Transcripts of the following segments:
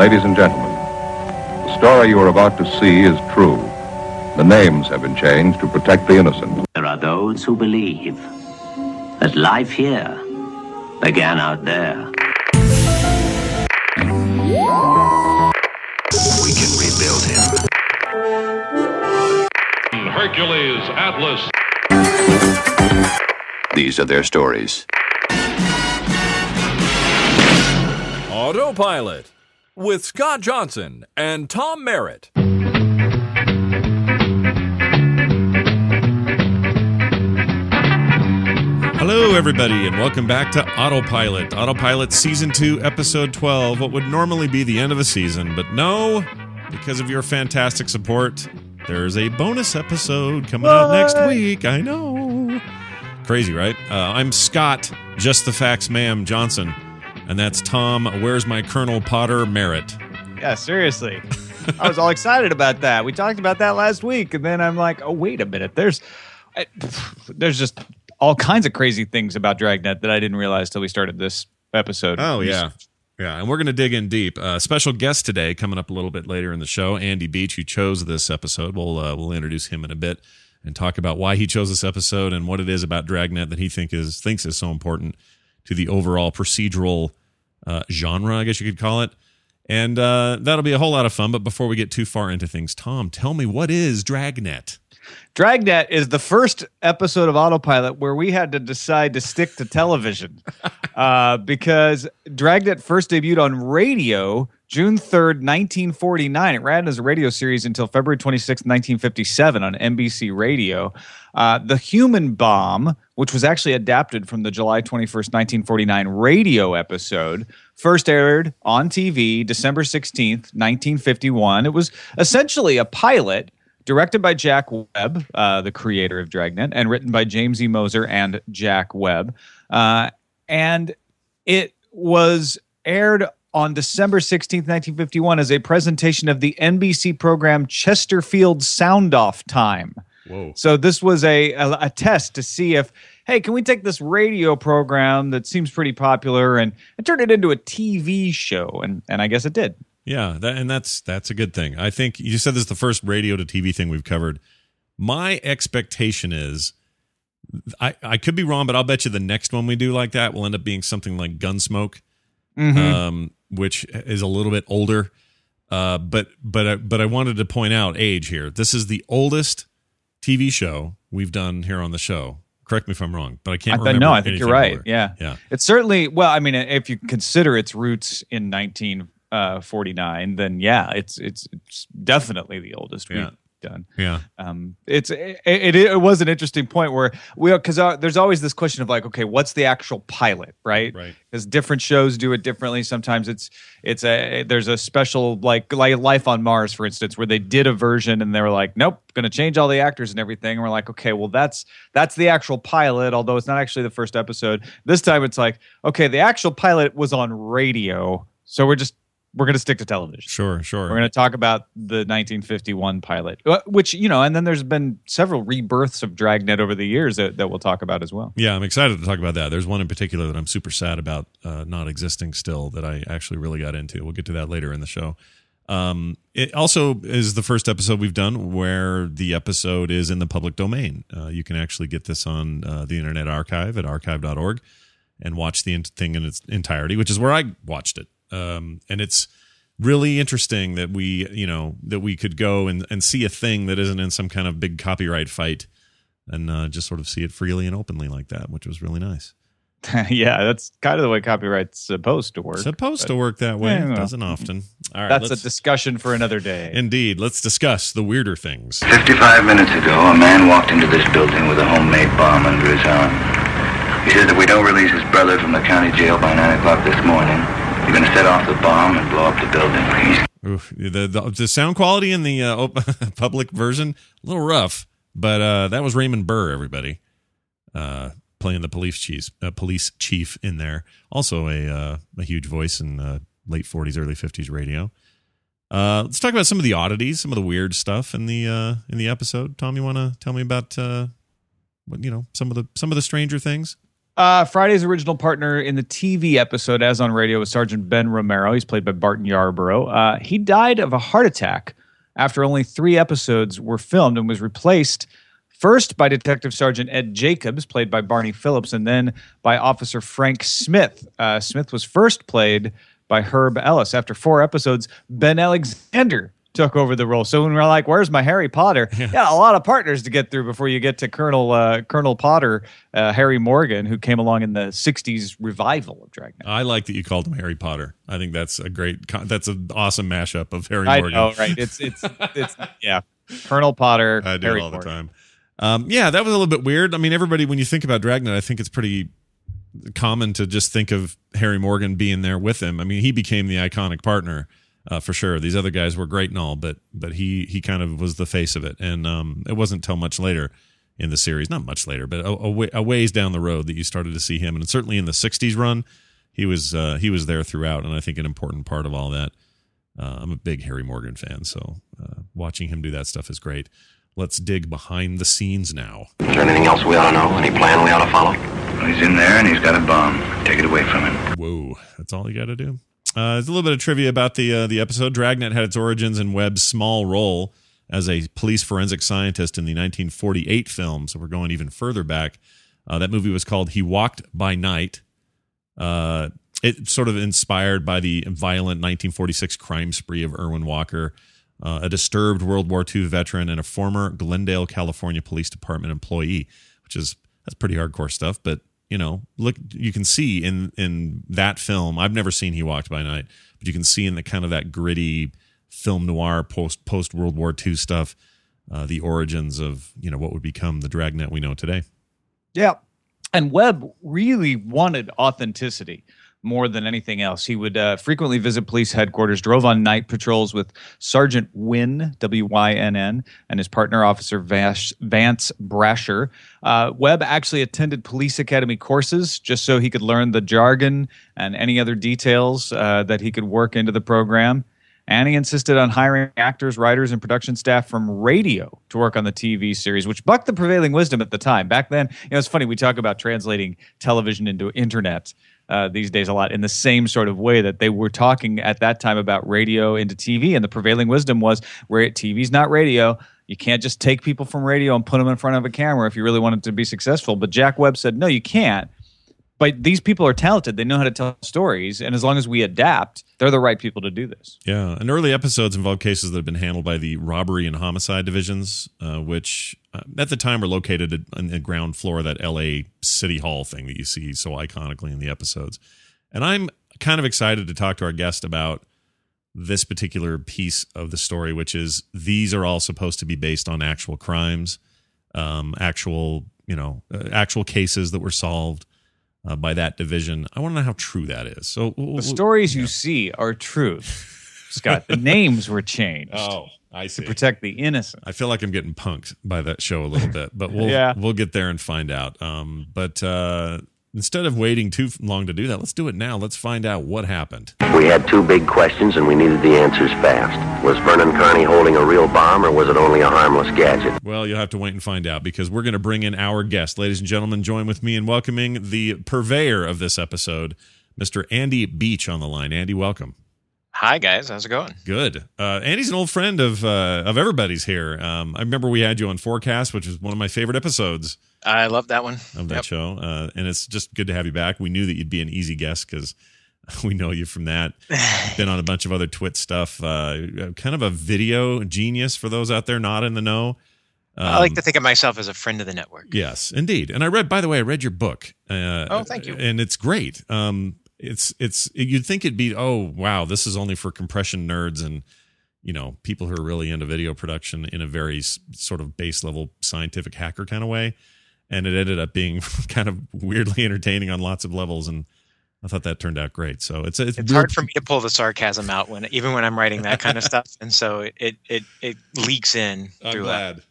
Ladies and gentlemen, the story you are about to see is true. The names have been changed to protect the innocent. There are those who believe that life here began out there. We can rebuild him. Hercules, Atlas. These are their stories. Autopilot with Scott Johnson and Tom Merritt. Hello, everybody, and welcome back to Autopilot. Autopilot Season 2, Episode 12. What would normally be the end of a season, but no, because of your fantastic support, there's a bonus episode coming out next week. I know. Crazy, right? Uh, I'm Scott, just the facts, ma'am, Johnson. And that's Tom, where's my Colonel Potter Merritt? Yeah, seriously. I was all excited about that. We talked about that last week, and then I'm like, oh wait a minute. There's, I, there's just all kinds of crazy things about Dragnet that I didn't realize till we started this episode. Oh, yeah. Yeah, and we're going to dig in deep. Uh, special guest today coming up a little bit later in the show, Andy Beach, who chose this episode. We'll uh, we'll introduce him in a bit and talk about why he chose this episode and what it is about Dragnet that he think is thinks is so important to the overall procedural uh, genre, I guess you could call it. And uh, that'll be a whole lot of fun. But before we get too far into things, Tom, tell me what is Dragnet? Dragnet is the first episode of Autopilot where we had to decide to stick to television uh, because Dragnet first debuted on radio June 3rd, 1949. It ran as a radio series until February 26th, 1957 on NBC Radio. Uh, the Human Bomb, which was actually adapted from the July 21st, 1949 radio episode, first aired on TV December 16th, 1951. It was essentially a pilot directed by Jack Webb, uh, the creator of Dragnet, and written by James E. Moser and Jack Webb. Uh, and it was aired on December 16th, 1951, as a presentation of the NBC program Chesterfield Sound Off Time. Whoa. So this was a, a, a test to see if, hey, can we take this radio program that seems pretty popular and, and turn it into a TV show? And and I guess it did. Yeah, that, and that's that's a good thing. I think you said this is the first radio to TV thing we've covered. My expectation is, I I could be wrong, but I'll bet you the next one we do like that will end up being something like Gunsmoke, um, which is a little bit older. Uh, but but I- but I wanted to point out age here. This is the oldest TV show we've done here on the show. Correct me if I'm wrong, but I I can't thought- remember. no, I think you're right. older. Yeah. yeah. It's certainly well. I mean, if you consider its roots in 1949, then yeah, it's it's, it's definitely the oldest Yeah. Done. Yeah. Um, it's it, it, it was an interesting point where we because uh, there's always this question of like, okay, what's the actual pilot, right? Right. Because different shows do it differently. Sometimes it's it's a there's a special like like Life on Mars, for instance, where they did a version and they were like, nope, going to change all the actors and everything. And we're like, okay, well that's that's the actual pilot, although it's not actually the first episode. This time it's like, okay, the actual pilot was on radio, so we're just we're going to stick to television. Sure. Sure. We're going to talk about the 1951 pilot, uh, which, you know, and then there's been several rebirths of Dragnet over the years that, that we'll talk about as well. Yeah, I'm excited to talk about that. There's one in particular that I'm super sad about uh, not existing still that I actually really got into. We'll get to that later in the show. Um, it also is the first episode we've done where the episode is in the public domain. Uh, you can actually get this on uh, the Internet Archive at archive.org and watch the thing in its entirety, which is where I watched it. Um, and it's really interesting that we, you know, that we could go and, and see a thing that isn't in some kind of big copyright fight and uh, just sort of see it freely and openly like that, which was really nice. yeah, that's kind of the way copyright's supposed to work. Supposed to work that way, Yeah, doesn't often. All right, That's a discussion for another day. indeed. Let's discuss the weirder things. 55 minutes ago, a man walked into this building with a homemade bomb under his arm. He says that we don't release his brother from the county jail by 9 o'clock this morning. You're going to set off the bomb and blow up the building. Oof, the, the the sound quality in the uh, op- public version a little rough, but uh, that was Raymond Burr. Everybody uh, playing the police chief, uh, police chief in there. Also a uh, a huge voice in late forties, early fifties radio. Uh, let's talk about some of the oddities, some of the weird stuff in the in the episode. Tom, you want to tell me about what you know some of the some of the stranger things? Uh, Friday's original partner in the TV episode, as on radio, was Sergeant Ben Romero. He's played by Barton Yarborough. Uh, he died of a heart attack after only three episodes were filmed and was replaced first by Detective Sergeant Ed Jacobs, played by Barney Phillips, and then by Officer Frank Smith. Uh, Smith was first played by Herb Ellis. After four episodes, Ben Alexander took over the role. So when we're like, "Where's my Harry Potter?" Yeah, a lot of partners to get through before you get to Colonel uh, Colonel Potter, uh, Harry Morgan, who came along in the '60s revival of Dragnet. I like that you called him Harry Potter. I think that's a great. That's an awesome mashup of Harry I Morgan. know, right? It's it's it's yeah, Colonel Potter. I do Harry it all the time. Um, yeah, that was a little bit weird. I mean, everybody, when you think about Dragnet, I think it's pretty common to just think of Harry Morgan being there with him. I mean, he became the iconic partner uh, for sure. These other guys were great and all, but but he he kind of was the face of it. And um, it wasn't until much later in the series, not much later, but a, a, wa- a ways down the road that you started to see him. And certainly in the '60s run, he was uh, he was there throughout, and I think an important part of all that. Uh, I'm a big Harry Morgan fan, so uh, watching him do that stuff is great. Let's dig behind the scenes now. Is there anything else we ought to know? Any plan we ought to follow? Well, he's in there and he's got a bomb. Take it away from him. Whoa, that's all you got to do. Uh, there's a little bit of trivia about the uh, the episode. Dragnet had its origins in Webb's small role as a police forensic scientist in the 1948 film. So we're going even further back. Uh, that movie was called He Walked by Night. Uh, it sort of inspired by the violent 1946 crime spree of Irwin Walker, uh, a disturbed World War II veteran and a former Glendale, California Police Department employee, which is that's pretty hardcore stuff. But you know, look, you can see in in that film. I've never seen He Walked by Night, but you can see in the kind of that gritty film noir post post World War II stuff, uh, the origins of you know what would become the Dragnet we know today. Yeah. And Webb really wanted authenticity more than anything else. He would uh, frequently visit police headquarters, drove on night patrols with Sergeant Wynn, W Y N N, and his partner, Officer Vash, Vance Brasher. Uh, Webb actually attended police academy courses just so he could learn the jargon and any other details uh, that he could work into the program. And he insisted on hiring actors, writers, and production staff from radio to work on the TV series, which bucked the prevailing wisdom at the time. Back then, you know, it's funny, we talk about translating television into internet uh, these days a lot in the same sort of way that they were talking at that time about radio into TV. And the prevailing wisdom was TV's not radio. You can't just take people from radio and put them in front of a camera if you really want it to be successful. But Jack Webb said, no, you can't. But these people are talented. They know how to tell stories. And as long as we adapt, they're the right people to do this. Yeah, and early episodes involved cases that have been handled by the robbery and homicide divisions, uh, which uh, at the time were located on the ground floor of that L.A. City Hall thing that you see so iconically in the episodes. And I'm kind of excited to talk to our guest about this particular piece of the story, which is these are all supposed to be based on actual crimes, um, actual you know, uh, actual cases that were solved. Uh, by that division, I want to know how true that is. So The stories you see are true, Scott. The names were changed Oh, I see. to protect the innocent. I feel like I'm getting punked by that show a little bit, but we'll Yeah. we'll get there and find out. Um, but uh, instead of waiting too long to do that, let's do it now. Let's find out what happened. We had two big questions and we needed the answers fast. Was Vernon Carney holding a real bomb or was it only a harmless gadget? Well, you'll have to wait and find out because we're going to bring in our guest, ladies and gentlemen. Join with me in welcoming the purveyor of this episode, Mr. Andy Beach, on the line. Andy, welcome. Hi guys, how's it going? Good. Uh, Andy's an old friend of uh, of everybody's here. Um, I remember we had you on Forecast, which was one of my favorite episodes. I love that one. of that Yep. show. Uh, and it's just good to have you back. We knew that you'd be an easy guest because we know you from that. Been on a bunch of other TWiT stuff. Uh, kind of a video genius for those out there not in the know. I like Um, to think of myself as a friend of the network. Yes, indeed. And I read, by the way, I read your book. Uh, Oh, thank you. And it's great. Um, it's it's you'd think it'd be oh wow this is only for compression nerds and you know people who are really into video production in a very s- sort of base level scientific hacker kind of way, and it ended up being kind of weirdly entertaining on lots of levels and. I thought that turned out great. So it's it's, It's hard for me to pull the sarcasm out when even when I'm writing that kind of stuff, and so it it it, leaks in I'm through. glad.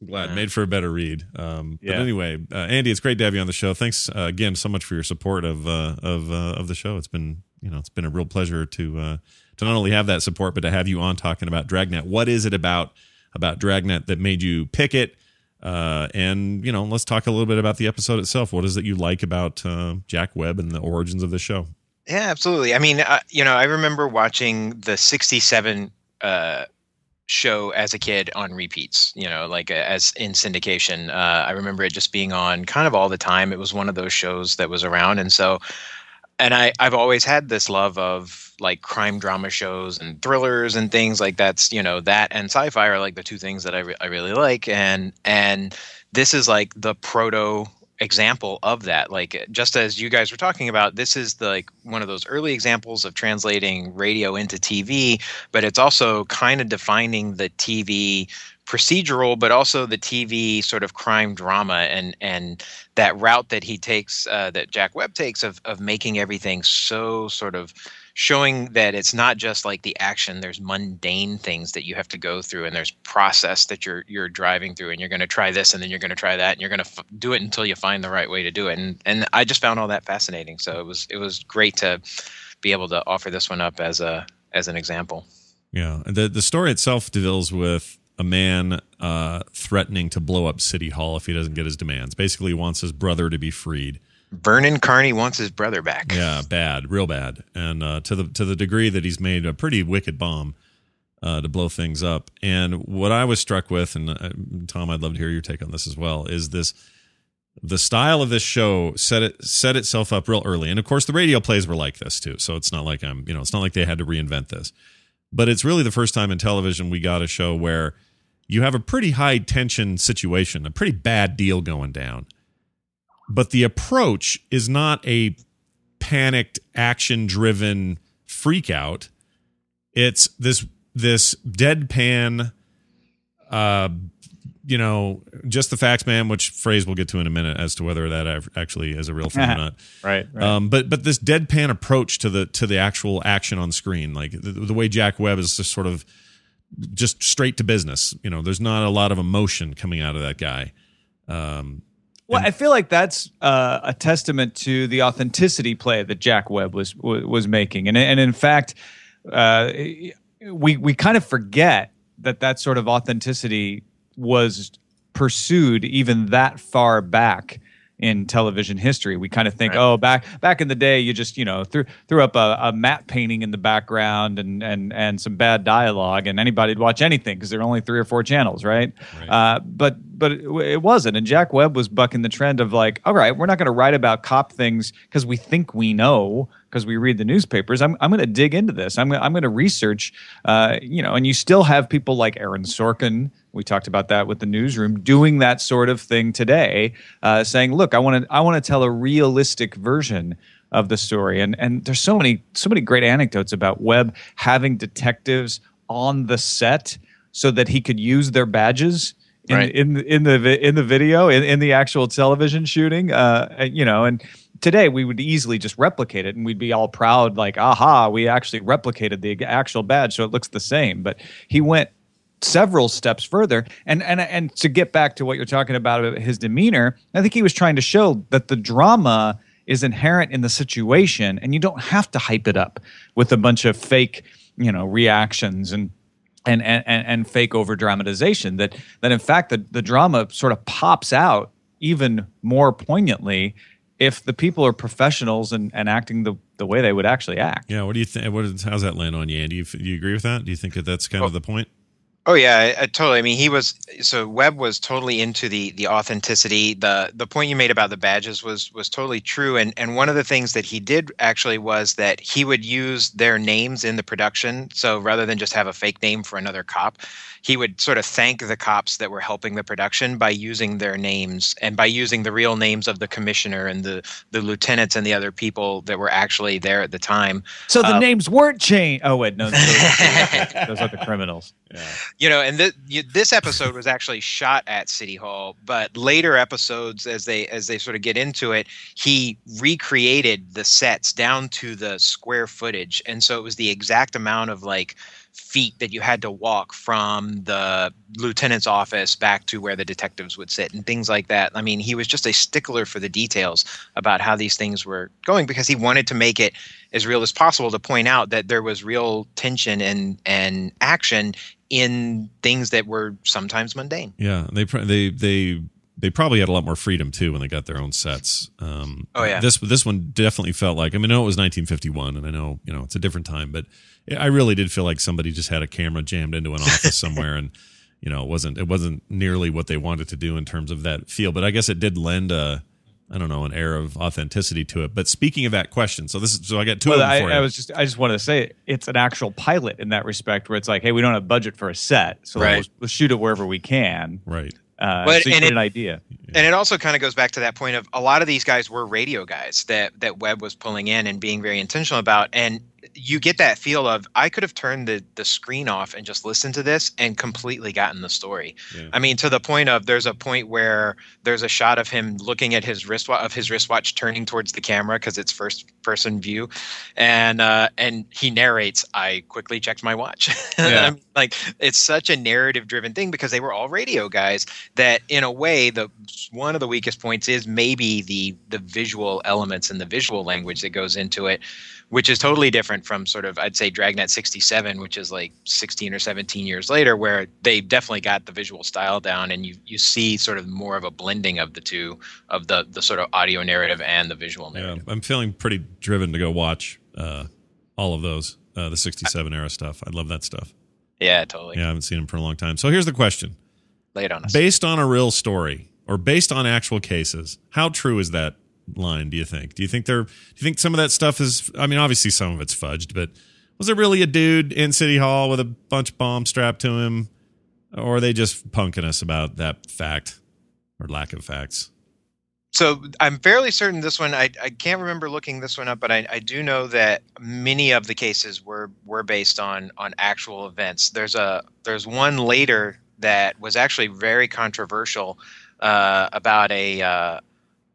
I'm glad. Yeah. Made for a better read. Um, But anyway, uh, Andy, it's great to have you on the show. Thanks uh, again so much for your support of uh, of uh, of the show. It's been you know it's been a real pleasure to uh, to not only have that support, but to have you on talking about Dragnet. What is it about about Dragnet that made you pick it? Uh, and you know, let's talk a little bit about the episode itself. What is it you like about uh, Jack Webb and the origins of the show? Yeah, absolutely. I mean, uh, you know, I remember watching the '67 uh, show as a kid on repeats. You know, like as in syndication. Uh, I remember it just being on kind of all the time. It was one of those shows that was around, and so, and I I've always had this love of like crime drama shows and thrillers and things like that's you know that and sci-fi are like the two things that I re- I really like, and and this is like the proto example of that. Like just as you guys were talking about this is the, like one of those early examples of translating radio into tv but it's also kind of defining the tv procedural but also the tv sort of crime drama and and that route that he takes uh, that jack webb takes of of making everything so sort of showing that it's not just like the action there's mundane things that you have to go through and there's process that you're you're driving through and you're going to try this and then you're going to try that and you're going to f- do it until you find the right way to do it and and I just found all that fascinating so it was it was great to be able to offer this one up as a as an example Yeah, the the story itself deals with a man uh, threatening to blow up City Hall if he doesn't get his demands. Basically, wants his brother to be freed. Vernon Carney wants his brother back. Yeah, bad, real bad, and uh, to the to the degree that he's made a pretty wicked bomb uh, to blow things up. And what I was struck with, and uh, Tom, I'd love to hear your take on this as well, is this the style of this show set it set itself up real early. And of course, the radio plays were like this too. So it's not like I'm you know it's not like they had to reinvent this, but it's really the first time in television we got a show where you have a pretty high tension situation, a pretty bad deal going down but the approach is not a panicked action driven freak out. It's this this deadpan uh you know just the facts man which phrase we'll get to in a minute as to whether that actually is a real thing or not. Right, right. um but but this deadpan approach to the to the actual action on screen like the, the way jack webb is just sort of just straight to business you know there's not a lot of emotion coming out of that guy. Um Well, I feel like that's uh, a testament to the authenticity play that Jack Webb was was, was making, and and in fact, uh, we we kind of forget that that sort of authenticity was pursued even that far back in television history. We kind of think, Right. oh, back back in the day, you just you know threw threw up a, a matte painting in the background and and and some bad dialogue, and anybody'd watch anything because there are only three or four channels, right? Right. Uh, but but it, it wasn't, and Jack Webb was bucking the trend of like, all right, we're not going to write about cop things because we think we know because we read the newspapers. I'm I'm going to dig into this. I'm I'm going to research. Uh, you know, and you still have people like Aaron Sorkin. We talked about that with the newsroom doing that sort of thing today, uh, saying, "Look, I want to I want to tell a realistic version of the story." And and there's so many so many great anecdotes about Webb having detectives on the set so that he could use their badges in Right. in in the in the video in, in the actual television shooting. Uh, you know, and today we would easily just replicate it, and we'd be all proud, like, "Aha, we actually replicated the actual badge, so it looks the same." But he went several steps further and and and to get back to what you're talking about his demeanor i think he was trying to show that the drama is inherent in the situation and you don't have to hype it up with a bunch of fake you know reactions and and and and, and fake over dramatization that that in fact the, the drama sort of pops out even more poignantly if the people are professionals and, and acting the, the way they would actually act yeah what do you think what is, how's that land on you andy do you, do you agree with that do you think that that's kind of oh. the point Oh yeah, I, I totally. I mean, he was so Webb was totally into the the authenticity. the The point you made about the badges was was totally true. And and one of the things that he did actually was that he would use their names in the production. So rather than just have a fake name for another cop, he would sort of thank the cops that were helping the production by using their names and by using the real names of the commissioner and the the lieutenants and the other people that were actually there at the time. so the Uh, names weren't changed oh wait no those, those are the criminals you know, and th- you, this episode was actually shot at City Hall, but later episodes, as they as they sort of get into it, he recreated the sets down to the square footage, and so it was the exact amount of like feet that you had to walk from the lieutenant's office back to where the detectives would sit and things like that. I mean, he was just a stickler for the details about how these things were going because he wanted to make it as real as possible to point out that there was real tension and and action in things that were sometimes mundane. Yeah, they they they they probably had a lot more freedom too when they got their own sets. Um, Oh, yeah. this this one definitely felt like. I mean, I know it was 1951, and I know you know it's a different time, but I really did feel like somebody just had a camera jammed into an office somewhere, and you know, it wasn't it wasn't nearly what they wanted to do in terms of that feel. But I guess it did lend a. I don't know, an air of authenticity to it. But speaking of that question, so this is so I got two Well, of them I, for you. I was just I just wanted to say it's an actual pilot in that respect, where it's like, hey, we don't have budget for a set, so Right. we'll shoot it wherever we can. right. Uh, But- so you and get it- an idea. And it also kind of goes back to that point of a lot of these guys were radio guys that that Webb was pulling in and being very intentional about. And you get that feel of I could have turned the the screen off and just listened to this and completely gotten the story. Yeah. I mean, to the point of there's a point where there's a shot of him looking at his wristwatch of his wristwatch turning towards the camera because it's first person view, and uh, and he narrates, "I quickly checked my watch." Yeah. Like it's such a narrative driven thing because they were all radio guys that in a way the one of the weakest points is maybe the the visual elements and the visual language that goes into it which is totally different from sort of I'd say Dragnet 67 which is like 16 or 17 years later where they definitely got the visual style down and you you see sort of more of a blending of the two of the the sort of audio narrative and the visual Yeah, narrative. I'm feeling pretty driven to go watch uh, all of those, uh, the '67 era stuff. I love that stuff. Yeah, totally. Yeah, I haven't seen them for a long time. So here's the question: Lay it on us. based on a real story or based on actual cases, how true is that line? Do you think? Do you think there? Do you think some of that stuff is? I mean, obviously some of it's fudged, but was there really a dude in City Hall with a bunch of bombs strapped to him, or are they just punking us about that fact or lack of facts? so I'm fairly certain this one. I, I can't remember looking this one up, but I, I do know that many of the cases were were based on on actual events. There's a there's one later that was actually very controversial uh, about a uh,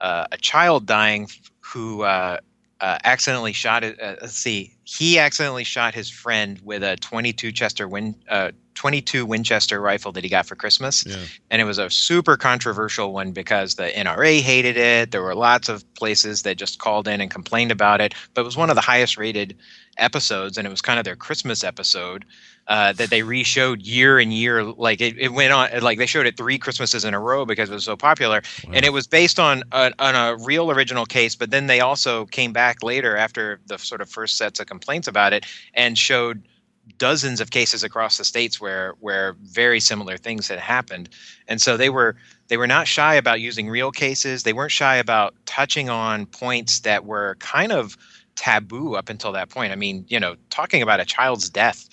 uh, a child dying who uh, uh, accidentally shot it. Uh, let's see, he accidentally shot his friend with a 22 Chester Win, uh, 22 Winchester rifle that he got for Christmas Yeah, and it was a super controversial one because the NRA hated it. There were lots of places that just called in and complained about it, but it was one of the highest rated episodes, and it was kind of their Christmas episode uh, that they re-showed year and year. Like it, it went on, like they showed it three Christmases in a row because it was so popular, and it was based on a, on a real original case. But then they also came back later after the sort of first sets of complaints about it and showed dozens of cases across the states where where very similar things had happened and so they were they were not shy about using real cases they weren't shy about touching on points that were kind of taboo up until that point i mean you know talking about a child's death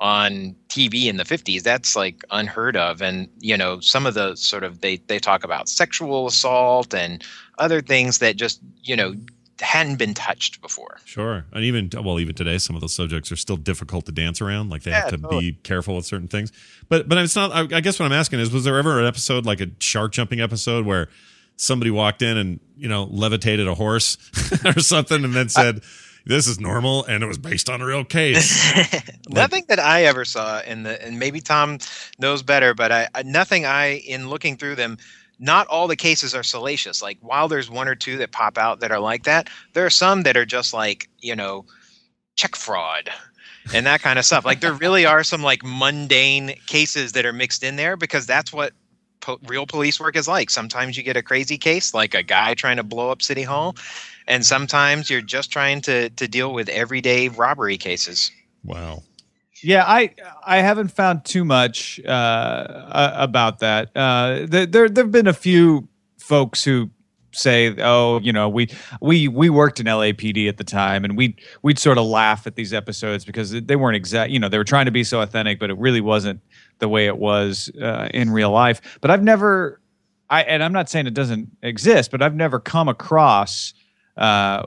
on TV in the 50s that's like unheard of and you know some of the sort of they they talk about sexual assault and other things that just you know hadn't been touched before Sure. And even well, even today, some of those subjects are still difficult to dance around. Like they have to totally. be careful with certain things. But but it's not. I, I guess what I'm asking is, was there ever an episode like a shark jumping episode where somebody walked in and you know levitated a horse or something, and then said, "This is normal," and it was based on a real case. nothing that I ever saw in the, and maybe Tom knows better, but I, I nothing I in looking through them. Not all the cases are salacious. Like while there's one or two that pop out that are like that, there are some that are just like you know, check fraud and that kind of stuff. Like there really are some like mundane cases that are mixed in there because that's what po- real police work is like. Sometimes you get a crazy case like a guy trying to blow up City Hall, and sometimes you're just trying to to deal with everyday robbery cases. wow. Yeah, I I haven't found too much uh, uh, about that. Uh, there there've been a few folks who say, "Oh, you know, we we we worked in LAPD at the time, and we we'd sort of laugh at these episodes because they weren't exact. You know, they were trying to be so authentic, but it really wasn't the way it was uh, in real life. But I've never, I and I'm not saying it doesn't exist, but I've never come across. Uh,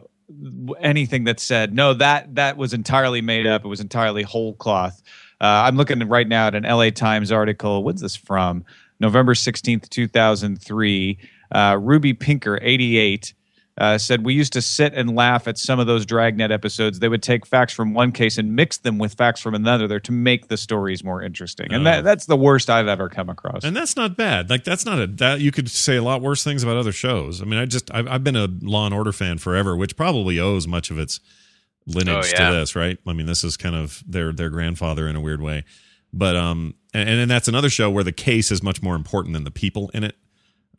anything that said no that that was entirely made up. It was entirely whole cloth. Uh, i'm looking right now at an la times article. When's this from? November 16th 2003 uh, ruby pinker 88 uh, said we used to sit and laugh at some of those dragnet episodes they would take facts from one case and mix them with facts from another there to make the stories more interesting and Oh. that, that's the worst i've ever come across And that's not bad. Like that's not a that you could say a lot worse things about other shows. I mean, I just I've, I've been a Law and Order fan forever, which probably owes much of its lineage Oh, yeah. to this, right? I mean, this is kind of their their grandfather in a weird way. But um, and, and that's another show where the case is much more important than the people in it.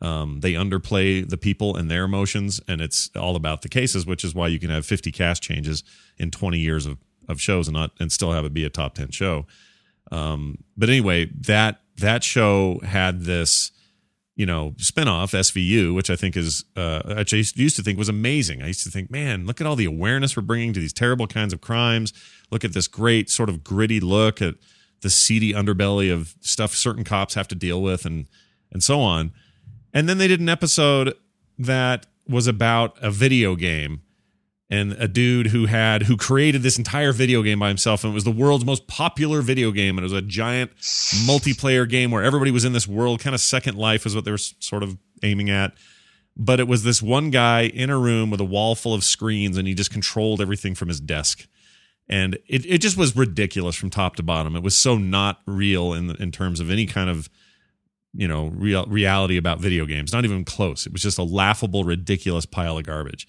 Um, they underplay the people and their emotions, and it's all about the cases, which is why you can have 50 cast changes in 20 years of, of shows and not and still have it be a top 10 show. Um, but anyway, that that show had this, you know, spinoff SVU, which I think is, uh, I used to think was amazing. I used to think, man, look at all the awareness we're bringing to these terrible kinds of crimes. Look at this great sort of gritty look at the seedy underbelly of stuff certain cops have to deal with, and and so on. And then they did an episode that was about a video game and a dude who had who created this entire video game by himself. And it was the world's most popular video game. And it was a giant multiplayer game where everybody was in this world kind of second life is what they were sort of aiming at. But it was this one guy in a room with a wall full of screens and he just controlled everything from his desk. And it, it just was ridiculous from top to bottom. It was so not real in in terms of any kind of you know real reality about video games. Not even close. It was just a laughable ridiculous pile of garbage.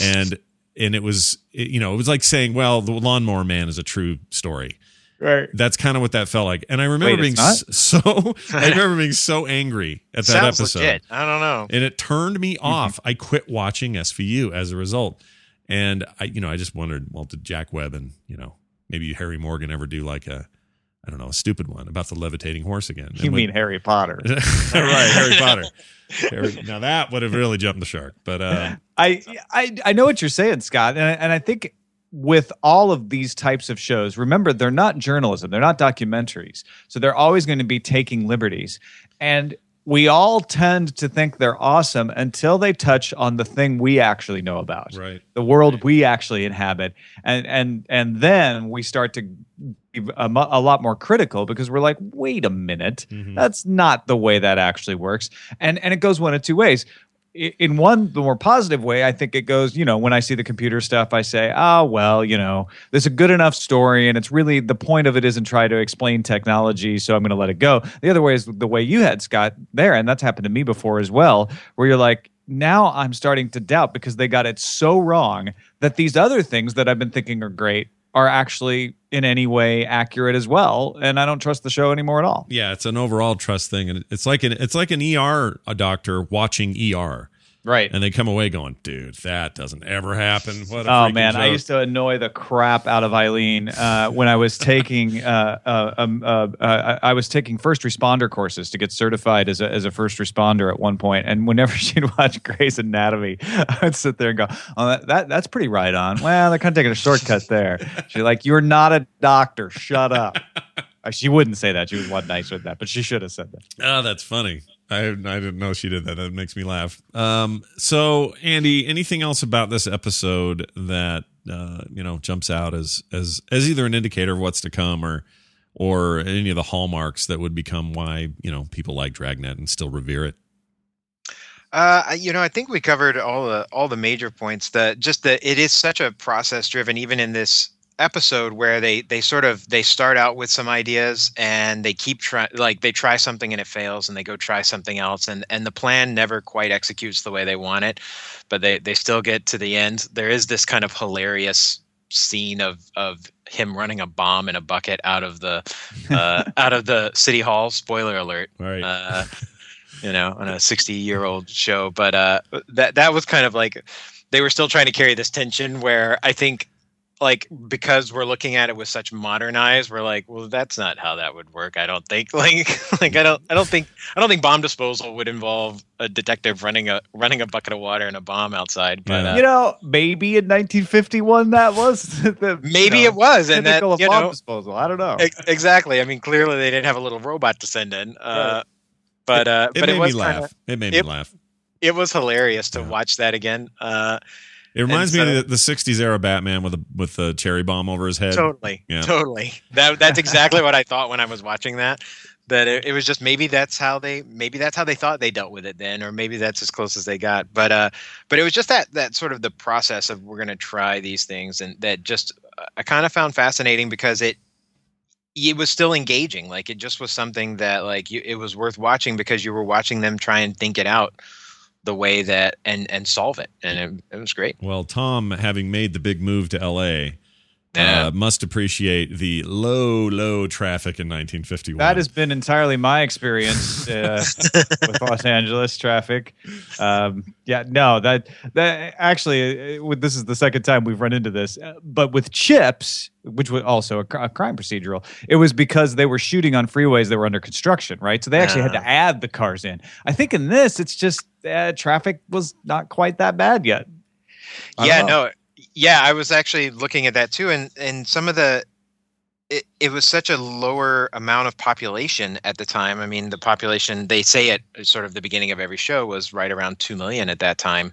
And and it was it, you know it was like saying well the lawnmower man is a true story. Right. that's kind of what that felt like. And i remember Wait, being so i remember being so angry at that Sounds episode. legit. I don't know. and it turned me mm-hmm. off. I quit watching svu as a result. And i you know i just wondered well did jack webb and you know maybe harry morgan ever do like a i don't know a stupid one about the levitating horse again You And when- mean Harry Potter? right, Harry Potter. Harry- now that would have really jumped the shark. But uh, I, I I know what you're saying, Scott, and I, and I think with all of these types of shows, remember they're not journalism, they're not documentaries, so they're always going to be taking liberties, and we all tend to think they're awesome until they touch on the thing we actually know about, right, the world we actually inhabit, and and and then we start to be a, a lot more critical because we're like, wait a minute, Mhm. that's not the way that actually works, and and it goes one of two ways. In one the more positive way i think it goes you know when i see the computer stuff i say oh well you know there's a good enough story and it's really the point of it isn't try to explain technology so i'm going to let it go. The other way is the way you had scott there and that's happened to me before as well where you're like now i'm starting to doubt because they got it so wrong that these other things that i've been thinking are great are actually in any way accurate as well and i don't trust the show anymore at all. Yeah, it's an overall trust thing, and it's like an it's like an ER a doctor watching ER, right and they come away going, "Dude, that doesn't ever happen." What a Oh man, I used to annoy the crap out of Eileen uh, when I was taking uh, uh, um, uh, uh, I was taking first responder courses to get certified as a as a first responder at one point. point, and whenever she'd watch Grey's Anatomy, I would sit there and go, "Oh, that, that that's pretty right on." Well, they're kind of taking a shortcut there. She's like, "You're not a doctor. Shut up." Uh, She wouldn't say that. She was one nice with that, but she should have said that. Oh, that's funny. I I didn't know she did that. That makes me laugh. Um, so Andy, anything else about this episode that uh, you know jumps out as as as either an indicator of what's to come or or any of the hallmarks that would become why you know people like Dragnet and still revere it? Uh, you know, I think we covered all the all the major points. That just that it is such a process driven, even in this episode where they they sort of they start out with some ideas and they keep trying like they try something and it fails and they go try something else and and the plan never quite executes the way they want it but they they still get to the end there is this kind of hilarious scene of of him running a bomb in a bucket out of the uh, out of the city hall spoiler alert Right. uh, you know, on a 60 year old show. But uh, that that was kind of like they were still trying to carry this tension where I think like because we're looking at it with such modern eyes, we're like, well, that's not how that would work. I don't think like like I don't I don't think I don't think bomb disposal would involve a detective running a running a bucket of water and a bomb outside. But Yeah. uh, You know, maybe in 1951 that was the, maybe you know, it was, and that pinnacle of you bomb know disposal. I don't know. ex- exactly. I mean, clearly they didn't have a little robot to send in. Uh, But uh, it but made it was me kinda- laugh. it made it- me laugh. it was hilarious to Yeah. watch that again. Uh, It reminds and me of the, the '60s era Batman with a with the cherry bomb over his head. totally, Yeah. totally. That that's exactly what I thought when I was watching that. That it, it was just maybe that's how they maybe that's how they thought they dealt with it then, or maybe that's as close as they got. But uh, but it was just that that sort of the process of we're going to try these things, and that just uh, I kind of found fascinating because it it was still engaging. Like it just was something that like you, it was worth watching because you were watching them try and think it out the way that and and solve it, and it, it was great. Well, Tom, having made the big move to L.A.. uh, must appreciate the low, low traffic in 1951. That has been entirely my experience uh, with Los Angeles traffic. Um, yeah, no, that that actually, uh, with- this is the second time we've run into this. Uh, But with CHiPs, which was also a, a crime procedural, it was because they were shooting on freeways that were under construction, right? So they actually had to add the cars in. I think in this, it's just uh, traffic was not quite that bad yet. I yeah don't know. no yeah i was actually looking at that too and and some of the it, it was such a lower amount of population at the time. I mean the population they say at sort of the beginning of every show was right around 2 million at that time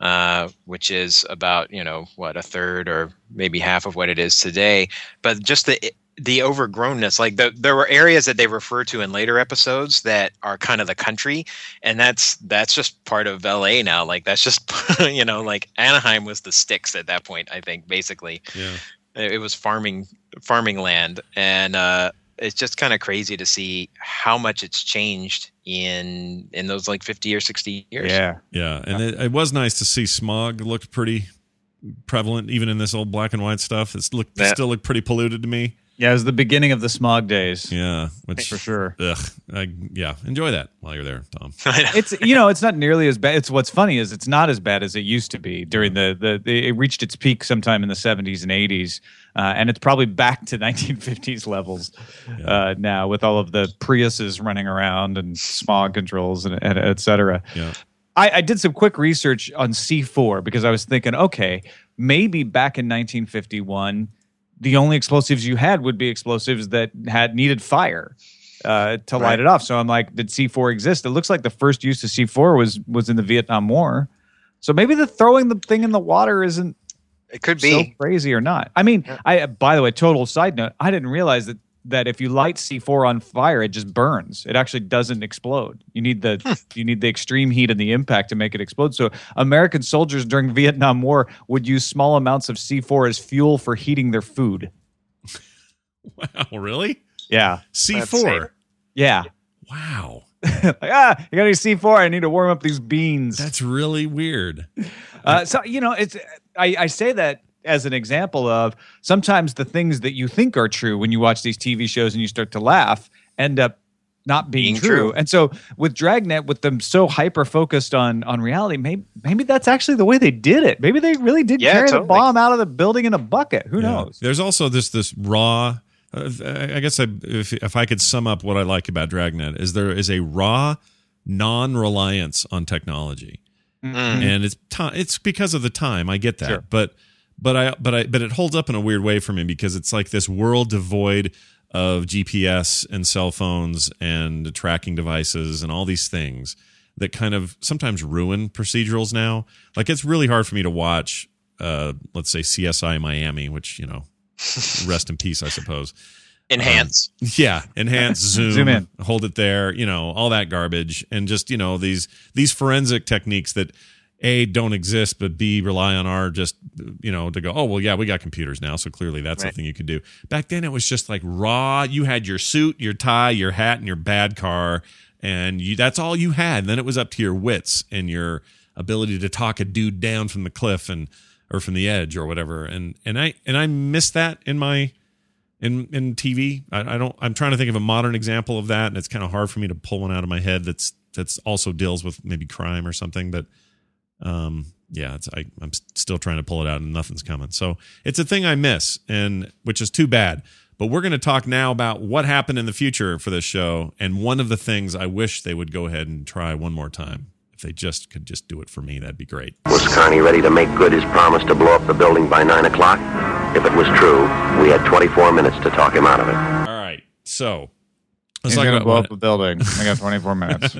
uh, which is about you know what a third or maybe half of what it is today. But just the the overgrownness like the, there were areas that they refer to in later episodes that are kind of the country and that's that's just part of la now like that's just you know like anaheim was the sticks at that point i think basically yeah. it it was farming farming land and uh it's just kind of crazy to see how much it's changed in in those like 50 or 60 years Yeah. Yeah, and it, it was nice to see smog looked pretty prevalent even in this old black and white stuff. It's looked it Yeah. still looked pretty polluted to me. Yeah, it was the beginning of the smog days. Yeah, which For sure. Ugh, I, yeah, enjoy that while you're there, Tom. it's you know it's not nearly as bad. It's what's funny is it's not as bad as it used to be during the the, the it reached its peak sometime in the 70s and 80s, uh, and it's probably back to 1950s levels uh, now with all of the Priuses running around and smog controls and, and et cetera. Yeah. I, I did some quick research on C4 because I was thinking, okay, maybe back in 1951, the only explosives you had would be explosives that had needed fire uh, to light it off. So I'm like, did C4 exist? It looks like the first use of C4 was was in the Vietnam War. So maybe the throwing the thing in the water isn't it could so be crazy or not. I mean, I by the way, total side note, I didn't realize that that if you light C4 on fire, it just burns. It actually doesn't explode. You need the you need the extreme heat and the impact to make it explode. So American soldiers during Vietnam War would use small amounts of C4 as fuel for heating their food. Wow, really? Yeah. C4. Yeah. Wow. like, ah, you got any C4? I need to warm up these beans. That's really weird. Uh, so you know, it's I, I say that as an example of sometimes the things that you think are true when you watch these TV shows and you start to laugh end up not being, Being true. true. And so with Dragnet, with them so hyper focused on on reality, maybe maybe that's actually the way they did it. Maybe they really did Yeah, carry the bomb out of the building in a bucket. Who Yeah. knows? There's also this this raw. Uh, I guess I, if if I could sum up what I like about Dragnet is there is a raw non reliance on technology, and it's ti it's because of the time. I get that, Sure. but but I but I but it holds up in a weird way for me because it's like this world devoid of GPS and cell phones and tracking devices and all these things that kind of sometimes ruin procedurals now. Like it's really hard for me to watch, uh, let's say CSI Miami, which you know, rest in peace, I suppose. enhance Yeah, enhance zoom, Zoom in. hold it there, you know, all that garbage, and just you know these these forensic techniques that a don't exist, but b rely on our just you know to go. Oh well, yeah, we got computers now, so clearly that's Right. something you could do. Back then, it was just like raw. You had your suit, your tie, your hat, and your bad car, and you that's all you had. and then it was up to your wits and your ability to talk a dude down from the cliff and or from the edge or whatever. And and I and I miss that in my in in TV. I, I don't. I'm trying to think of a modern example of that, and it's kind of hard for me to pull one out of my head. That's that's also deals with maybe crime or something. But um, yeah, it's I, I'm still trying to pull it out, and nothing's coming. So it's a thing I miss, and which is too bad. But we're going to talk now about what happened in the future for this show, and one of the things I wish they would go ahead and try one more time. If they just could just do it for me, that'd be great. Was Carney ready to make good his promise to blow up the building by 9 o'clock? If it was true, we had 24 minutes to talk him out of it. All right, so let's He's talk gonna about blow what- up a building. I got 24 minutes.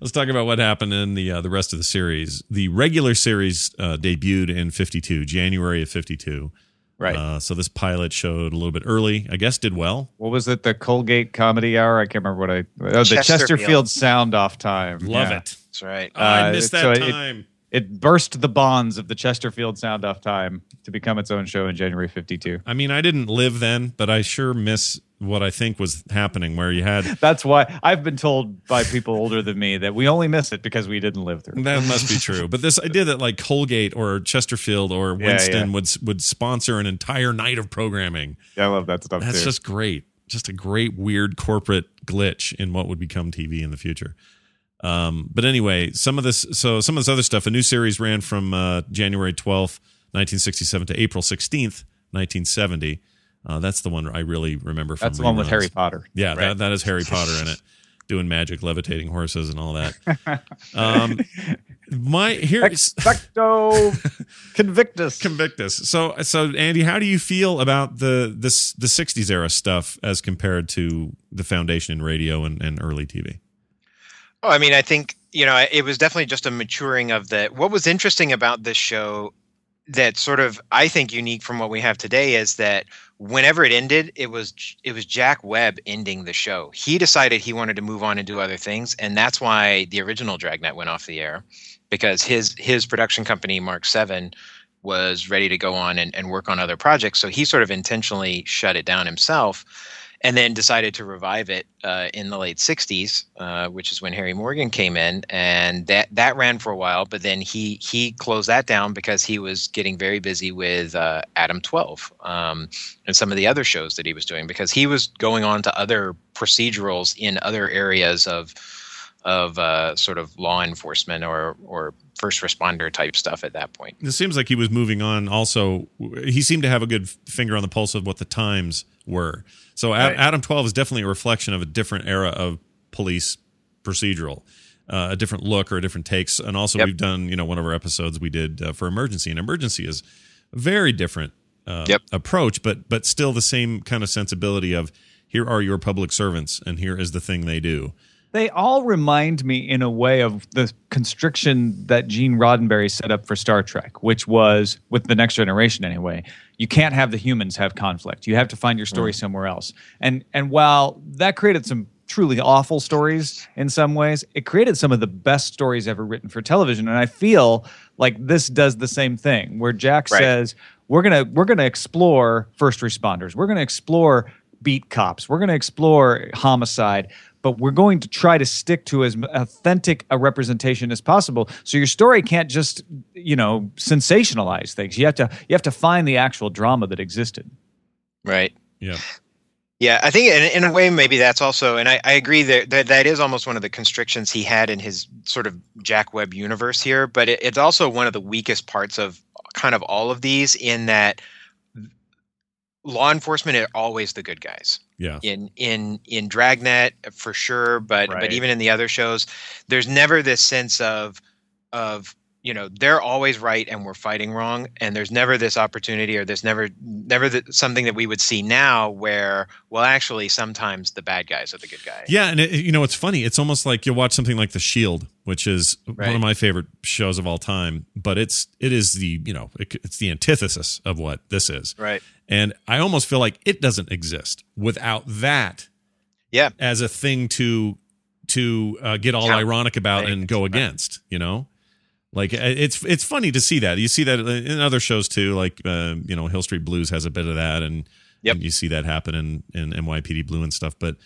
Let's talk about what happened in the uh, the rest of the series. The regular series uh, debuted in 52, January of 52. Right. Uh, so this pilot showed a little bit early. I guess did well. what was it? The Colgate Comedy Hour? I can't remember what I. Oh, the Chesterfield. Chesterfield Sound Off Time. Love Yeah. it. that's right I Uh, missed that so it- time. It burst the bonds of the Chesterfield Sound Off Time to become its own show in January 52. I mean, I didn't live then, but I sure miss what I think was happening, where you had That's why I've been told by people older than me that we only miss it because we didn't live through. it. That must be true. But this idea that like Colgate or Chesterfield or Winston yeah. would would sponsor an entire night of programming. Yeah, I love that stuff That's too. just great. Just a great weird corporate glitch in what would become TV in the future. Um, but anyway, some of this so some of this other stuff, a new series ran from uh, January 12th, 1967 to April 16th, 1970. Uh, that's the one I really remember from That's the one with. Harry Potter. Yeah, that, that is Harry Potter in it, doing magic, levitating horses, and all that. Um, my here Expecto convictus. Convictus. So, so Andy, how do you feel about the this the '60s era stuff as compared to the foundation in radio and, and early TV? Oh, I mean, I think you know it was definitely just a maturing of the. What was interesting about this show that sort of I think unique from what we have today is that whenever it ended, it was it was Jack Webb ending the show. He decided he wanted to move on and do other things, and that's why the original Dragnet went off the air because his his production company Mark Seven was ready to go on and, and work on other projects. So he sort of intentionally shut it down himself and then decided to revive it uh, in the late 60s, uh, which is when Harry Morgan came in, and that that ran for a while. But then he he closed that down because he was getting very busy with uh, Adam 12 um, and some of the other shows that he was doing because he was going on to other procedurals in other areas of of uh, sort of law enforcement or or first responder type stuff at that point. It seems like he was moving on. Also, he seemed to have a good finger on the pulse of what the times were. So, Right. Adam Twelve is definitely a reflection of a different era of police procedural. Uh, a different look or a different takes, and also Yep. we've done, you know, one of our episodes we did uh, for emergency, and emergency is very different uh, Yep. approach, but but still the same kind of sensibility of here are your public servants, and here is the thing they do. They all remind me in a way of the constriction that Gene Roddenberry set up for Star Trek, which was with the next generation anyway. You can't have the humans have conflict. You have to find your story mm. somewhere else. And and while that created some truly awful stories in some ways, it created some of the best stories ever written for television. And I feel like this does the same thing, where Jack Right. says, We're gonna we're gonna explore first responders. We're gonna explore beat cops. We're gonna explore homicide but we're going to try to stick to as authentic a representation as possible. So your story can't just, you know, sensationalize things. You have to you have to find the actual drama that existed. Right. Yeah. Yeah, I think in, in a way maybe that's also, and I, I agree that, that that is almost one of the constrictions he had in his sort of Jack Webb universe here. But it, it's also one of the weakest parts of kind of all of these in that law enforcement are always the good guys Yeah. in in in Dragnet for sure, but Right. but even in the other shows, there's never this sense of of you know they're always right and we're fighting wrong, and there's never this opportunity or there's never never the, something that we would see now where well actually sometimes the bad guys are the good guys. Yeah, and it, you know it's funny. It's almost like you'll watch something like The Shield, which is one of my favorite shows of all time. But it's it is the you know it, it's the antithesis of what this is, Right. and I almost feel like it doesn't exist without that Yeah. as a thing to to uh, get all Count ironic about and things, go right. against. You know, like uh, it's it's funny to see that. You see that in other shows too, like uh, you know Hill Street Blues has a bit of that, and, Yep. and you see that happen in in NYPD Blue and stuff. But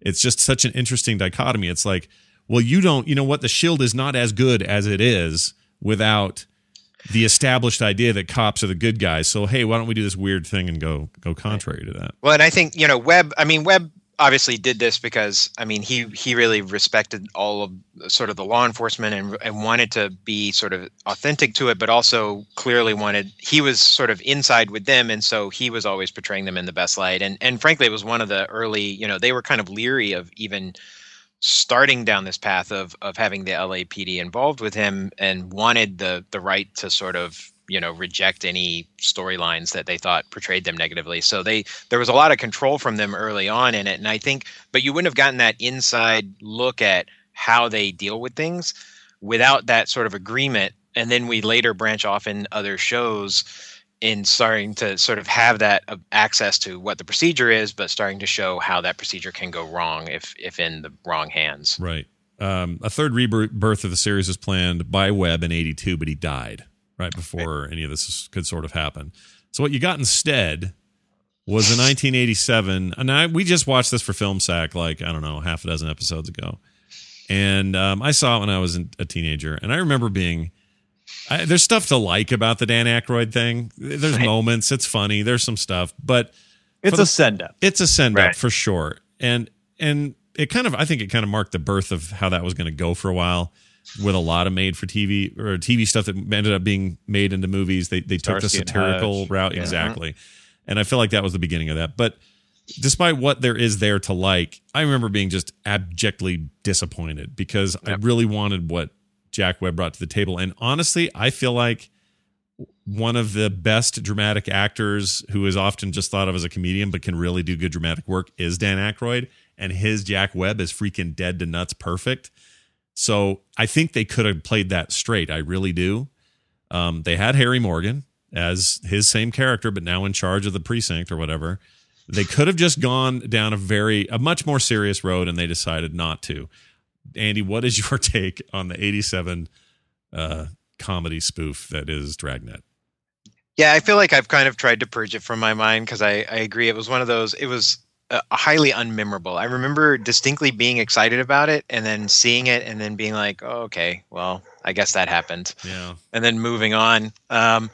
it's just such an interesting dichotomy. It's like, well, you don't, you know what? The Shield is not as good as it is without the established idea that cops are the good guys. So hey, why don't we do this weird thing and go go contrary to that? Well, and I think you know Webb. I mean, Webb obviously did this because I mean he he really respected all of sort of the law enforcement and and wanted to be sort of authentic to it, but also clearly wanted he was sort of inside with them, and so he was always portraying them in the best light. And and frankly, it was one of the early you know they were kind of leery of even starting down this path of of having the LAPD involved with him and wanted the the right to sort of you know reject any storylines that they thought portrayed them negatively. So they there was a lot of control from them early on in it. And i think but you wouldn't have gotten that inside look at how they deal with things without that sort of agreement. And then we later branch off in other shows in starting to sort of have that uh, access to what the procedure is but starting to show how that procedure can go wrong if if in the wrong hands. Right. Um, a third rebirth of the series was planned by Webb in '82, but he died right before any of this could sort of happen. So what you got instead was a 1987, and I we just watched this for Film Sack like I don't know half a dozen episodes ago, and um, I saw it when I was a teenager, and I remember being. I, there's stuff to like about the Dan Aykroyd thing. There's moments. It's funny. There's some stuff, but It's the- a send up. it's a send up Right. for sure. And and it kind of I think it kind of marked the birth of how that was going to go for a while with a lot of made for TV or TV stuff that ended up being made into movies. They they took the satirical route Yeah. exactly. And I feel like that was the beginning of that. But despite what there is there to like, I remember being just abjectly disappointed because I really wanted what Jack Webb brought to the table. And honestly, I feel like one of the best dramatic actors who is often just thought of as a comedian but can really do good dramatic work is Dan Aykroyd and his Jack Webb is freaking dead to nuts perfect. So I think they could have played that straight. I really do. Um, they had Harry Morgan as his same character, but now in charge of the precinct or whatever. They could have just gone down a very a much more serious road, and they decided not to. Andy, what is your take on the '87 uh, comedy spoof that is Dragnet? Yeah, I feel like I've kind of tried to purge it from my mind because I, I agree. It was one of those, it was uh, highly unmemorable. I remember distinctly being excited about it and then seeing it and then being like, oh, okay, well, I guess that happened. Yeah, And then moving on. Um,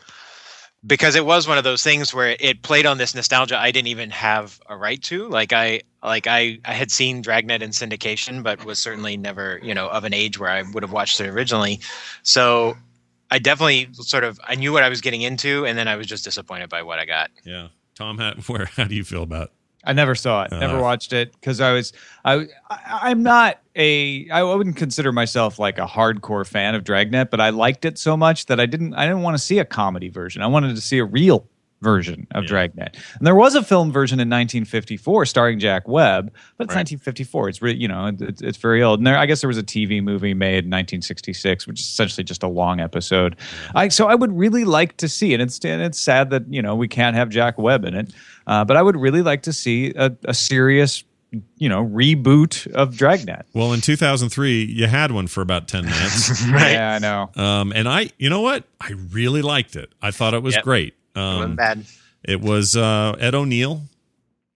because it was one of those things where it played on this nostalgia I didn't even have a right to. Like I like I, I had seen Dragnet in syndication, but was certainly never, you know, of an age where I would have watched it originally. So I definitely sort of I knew what I was getting into, and then I was just disappointed by what I got. yeah. Tom, how, where how do you feel about? I never saw it. Never Uh. watched it because I was I, I I'm not a I wouldn't consider myself like a hardcore fan of Dragnet, but I liked it so much that I didn't I didn't want to see a comedy version. I wanted to see a real version of Yeah. Dragnet. And there was a film version in 1954 starring Jack Webb, but it's 1954. It's re, you know it- it's, it's very old. And there I guess there was a TV movie made in 1966, which is essentially just a long episode. I so I would really like to see it. It's and it's sad that you know we can't have Jack Webb in it, uh, but I would really like to see a, a serious you know reboot of Dragnet. Well, in 2003, you had one for about 10 minutes. Yeah, I know. Um, and I, you know what? I really liked it. I thought it was Yep. great. Um, bad. it was uh, Ed O'Neill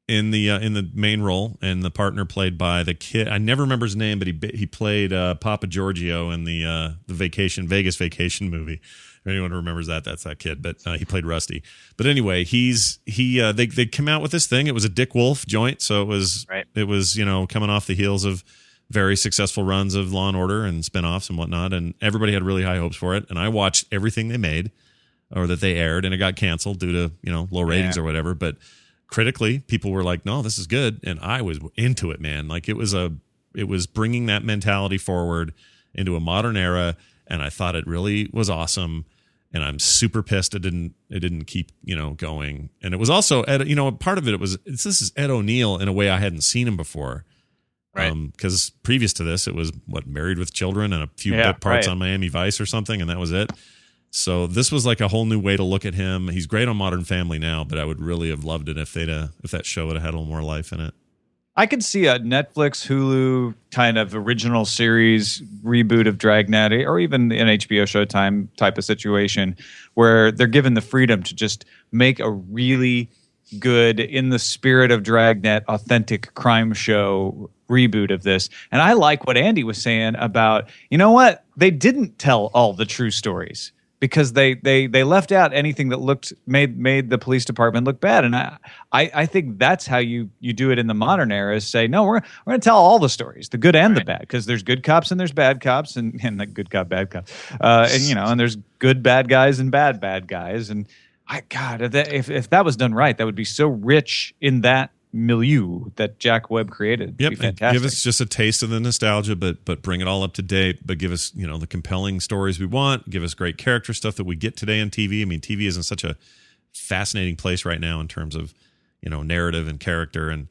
in the uh, in the main role, and the partner played by the kid. I never remember his name, but he he played uh, Papa Giorgio in the uh, the Vacation Vegas Vacation movie. If anyone remembers that, that's that kid. But uh, he played Rusty. But anyway, he's he uh, they they come out with this thing. It was a Dick Wolf joint, so it was Right. it was you know coming off the heels of very successful runs of Law and Order and spinoffs and whatnot, and everybody had really high hopes for it. And I watched everything they made or that they aired, and it got canceled due to you know low ratings Yeah. or whatever. But critically, people were like, "No, this is good," and I was into it, man. Like it was a it was bringing that mentality forward into a modern era, and I thought it really was awesome. And I'm super pissed it didn't it didn't keep you know going. And it was also Ed, you know part of it, it was it's, this is Ed O'Neill in a way I hadn't seen him before. Right. Um, because previous to this, it was what Married with Children and a few Yeah, bit parts right. on Miami Vice or something, and that was it. So this was like a whole new way to look at him. He's great on Modern Family now, but I would really have loved it if they'd uh, if that show would have had a little more life in it. I could see a Netflix, Hulu kind of original series reboot of Dragnet, or even an HBO Showtime type of situation where they're given the freedom to just make a really good, in the spirit of Dragnet, authentic crime show reboot of this. And I like what Andy was saying about, you know what? They didn't tell all the true stories because they they they left out anything that looked made made the police department look bad. And I, I I think that's how you you do it in the modern era is say no we're we're going to tell all the stories the good and the bad because there's good cops and there's bad cops and and the good cop bad cop uh, and you know and there's good bad guys and bad bad guys. And I God if if that was done right that would be so rich in that milieu that Jack Webb created It'd Yep, be fantastic. give us just a taste of the nostalgia, but but bring it all up to date. But give us you know the compelling stories we want. Give us great character stuff that we get today on TV. I mean, TV is in such a fascinating place right now in terms of you know narrative and character and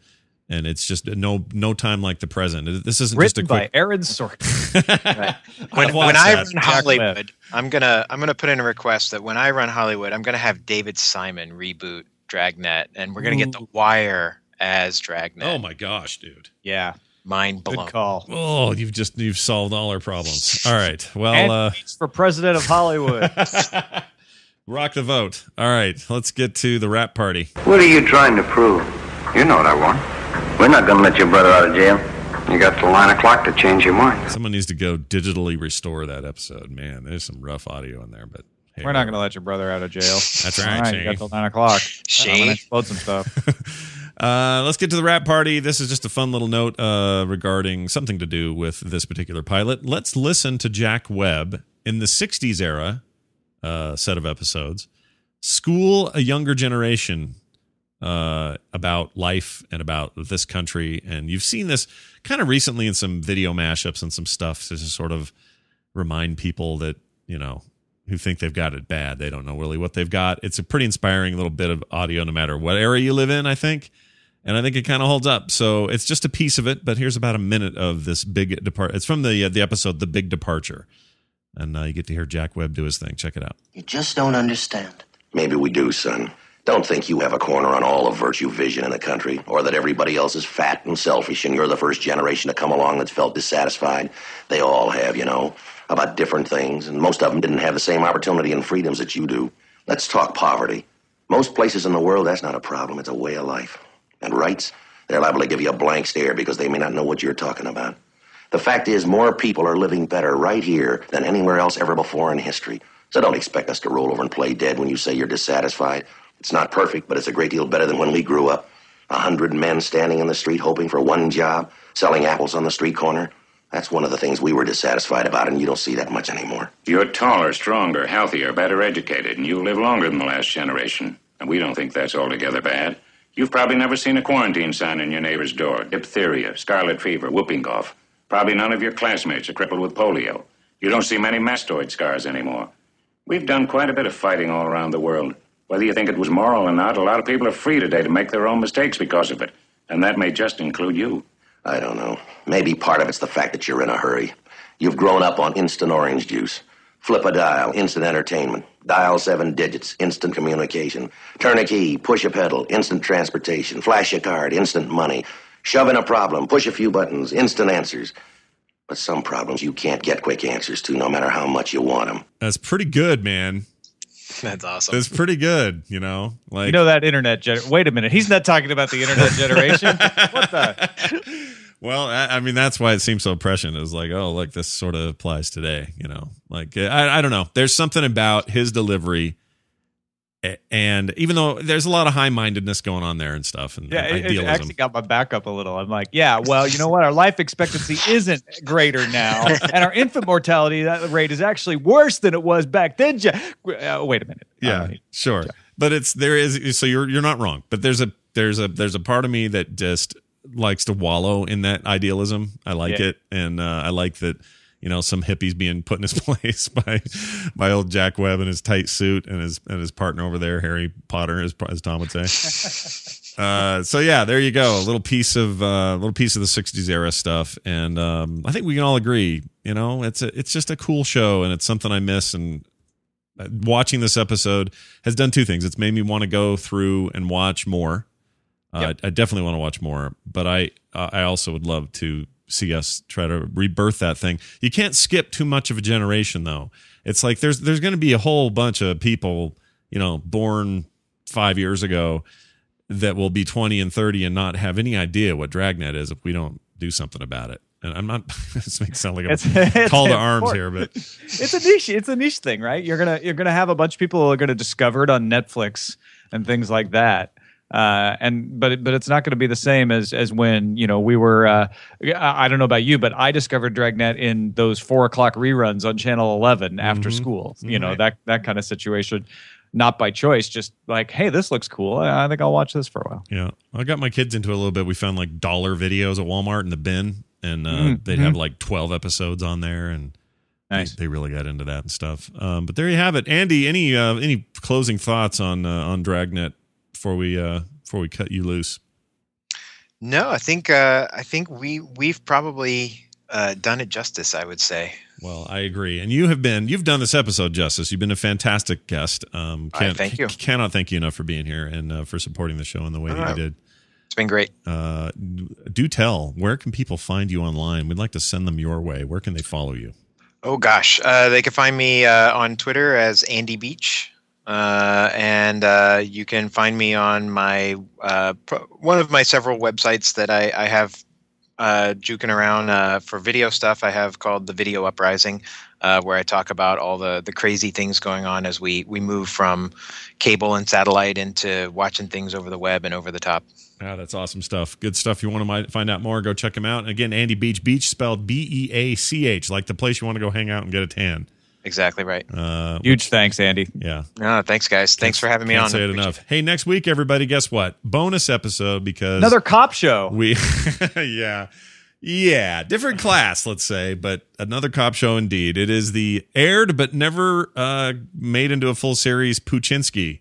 and it's just no no time like the present. This isn't just a written by quick. Aaron Sorkin. When, watched when I run Hollywood, I'm gonna I'm gonna put in a request that when I run Hollywood, I'm gonna have David Simon reboot Dragnet, and we're gonna get The Wire as Dragnet. Oh my gosh, dude! yeah, mind blown. good call. Oh, you've just you've solved all our problems. All right, well, And uh, he's for president of Hollywood. Rock the vote. All right, let's get to the rap party. What are you trying to prove? You know what I want. We're not going to let your brother out of jail. You got till nine o'clock to change your mind. Someone needs to go digitally restore that episode. Man, there's some rough audio in there, but hey, We're not going to let your brother out of jail. That's right, All right, you got till nine o'clock. Shane. I'm explode some stuff. Uh, let's get to the rap party. This is just a fun little note uh, regarding something to do with this particular pilot. Let's listen to Jack Webb in the 60s era uh, set of episodes school a younger generation uh, about life and about this country. And you've seen this kind of recently in some video mashups and some stuff to just sort of remind people that, you know, who think they've got it bad. They don't know really what they've got. It's a pretty inspiring little bit of audio, no matter what area you live in, I think. And I think it kind of holds up. So it's just a piece of it, but here's about a minute of this big depart. It's from the uh, the episode "The Big Departure," and uh, you get to hear Jack Webb do his thing. Check it out. You just don't understand. Maybe we do, son. Don't think you have a corner on all of virtue vision in the country, or that everybody else is fat and selfish and you're the first generation to come along that's felt dissatisfied. They all have, you know, about different things, and most of them didn't have the same opportunity and freedoms that you do. Let's talk poverty. Most places in the world, that's not a problem, it's a way of life. And rights, they're liable to give you a blank stare because they may not know what you're talking about. The fact is, more people are living better right here than anywhere else ever before in history. So don't expect us to roll over and play dead when you say you're dissatisfied. It's not perfect, but it's a great deal better than when we grew up. A hundred men standing in the street hoping for one job, selling apples on the street corner. That's one of the things we were dissatisfied about, and you don't see that much anymore. You're taller, stronger, healthier, better educated, and you live longer than the last generation. And we don't think that's altogether bad. You've probably never seen a quarantine sign on your neighbor's door. Diphtheria, scarlet fever, whooping cough. Probably none of your classmates are crippled with polio. You don't see many mastoid scars anymore. We've done quite a bit of fighting all around the world. Whether you think it was moral or not, a lot of people are free today to make their own mistakes because of it. And that may just include you. I don't know. Maybe part of it's the fact that you're in a hurry. You've grown up on instant orange juice. Flip a dial, instant entertainment. Dial seven digits, instant communication. Turn a key, push a pedal, instant transportation. Flash a card, instant money. Shove in a problem, push a few buttons, instant answers. But some problems you can't get quick answers to no matter how much you want them. That's pretty good, man. That's awesome. That's pretty good. You know, like you know that internet. Gen- Wait a minute, he's not talking about the internet generation. what the? Well, I, I mean, that's why it seems so prescient. Is like, oh, look, this sort of applies today. You know, like I, I don't know. There's something about his delivery, and even though there's a lot of high mindedness going on there and stuff, and Yeah, it, it actually got my back up a little. I'm like, yeah, well, you know what? Our life expectancy isn't greater now, and our infant mortality that rate is actually worse than it was back then. Uh, wait a minute. yeah, Uh, sure. But it's there is so you're you're not wrong. But there's a there's a there's a part of me that just likes to wallow in that idealism. I like Yeah. it, and uh, I like that you know some hippies being put in his place by by old Jack Webb in his tight suit and his and his partner over there, Harry Potter, as, as Tom would say. uh, so yeah, there you go. A little piece of uh, a little piece of the '60s era stuff, and um, I think we can all agree. You know, it's a, it's just a cool show, and it's something I miss. And uh, watching this episode has done two things. It's made me want to go through and watch more. Uh, I definitely want to watch more, but I I also would love to see us try to rebirth that thing. You can't skip too much of a generation though. It's like there's there's going to be a whole bunch of people, you know, born 5 years ago that will be 20 and 30 and not have any idea what Dragnet is if we don't do something about it. And I'm not this makes sound like I'm It's- it's call to arms here, but it's a niche. It's a niche thing, right? You're gonna you're gonna have a bunch of people who are gonna discover it on Netflix and things like that. Uh, and but but it's not going to be the same as as when you know we were. Uh, I don't know about you, but I discovered Dragnet in those four o'clock reruns on Channel Eleven after Mhm. school. You know Right. that that kind of situation, not by choice, just like hey, this looks cool. I I think I'll watch this for a while. Yeah, I got my kids into it a little bit. We found like dollar videos at Walmart in the bin, and uh, Mhm, they'd mhm. have like twelve episodes on there, and they- Nice. they, really got into that and stuff. Um, but there you have it, Andy. Any uh, any closing thoughts on uh, on Dragnet before we uh, before we cut you loose? No, I think uh, I think we we've probably uh, done it justice. I would say. Well, I agree, and you have been you've done this episode justice. You've been a fantastic guest. Um, All right, can't, thank you. Cannot thank you enough for being here and uh, for supporting the show in the way that you did. It's been great. Uh, do tell where can people find you online? We'd like to send them your way. Where can they follow you? Oh gosh, uh, they can find me uh, on Twitter as Andy Beach, Uh, and uh, you can find me on my uh, pro- one of my several websites that I, I have uh, juking around uh, for video stuff. I have called the Video Uprising, uh, where I talk about all the the crazy things going on as we we move from cable and satellite into watching things over the web and over the top. Yeah, that's awesome stuff. Good stuff. If You want to find out more? Go check him out. Again, Andy Beach, Beach spelled B E A C H, like the place you want to go hang out and get a tan. Exactly right. Uh, Huge thanks, Andy. yeah. No, thanks, guys. Thanks for having me Can't on. say it enough. Hey, next week, everybody, guess what? Bonus episode because Another cop show. we, yeah, yeah, different class, let's say, but another cop show indeed. It is the aired but never uh, made into a full series Poochinski,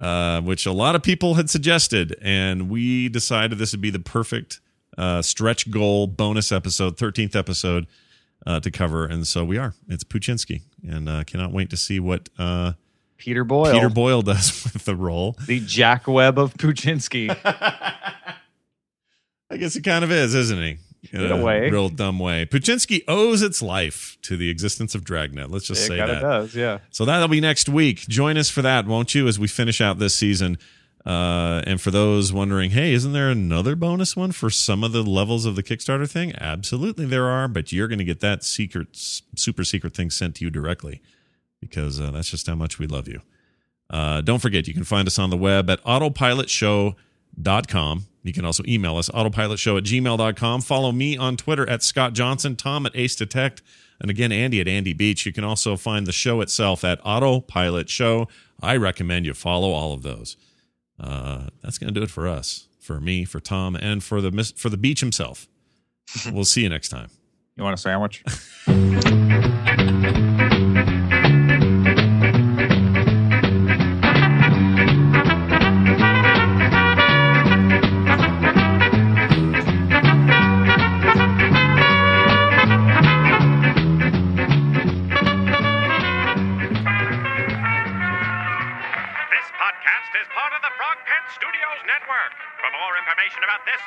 uh, which a lot of people had suggested, and we decided this would be the perfect uh, stretch goal bonus episode, thirteenth episode. Uh, to cover, and so we are. It's Poochinski, and uh, cannot wait to see what uh, Peter Boyle. Peter Boyle does with the role. the Jack Webb of Poochinski. I guess he kind of is, isn't he? In a way. real dumb way. Poochinski owes its life to the existence of Dragnet. Let's just it say that. does, yeah. So that'll be next week. Join us for that, won't you, as we finish out this season. Uh, and for those wondering, hey, isn't there another bonus one for some of the levels of the Kickstarter thing? Absolutely, there are, but you're going to get that secret, super secret thing sent to you directly because uh, that's just how much we love you. Uh, don't forget, you can find us on the web at autopilotshow.com. You can also email us, autopilotshow at gmail.com. Follow me on Twitter at Scott Johnson, Tom at Ace Detect, and again, Andy at Andy Beach. You can also find the show itself at Autopilot Show. I recommend you follow all of those. Uh, that's going to do it for us, for me, for Tom, and for the mis- for the beach himself. we'll see you next time. You want a sandwich?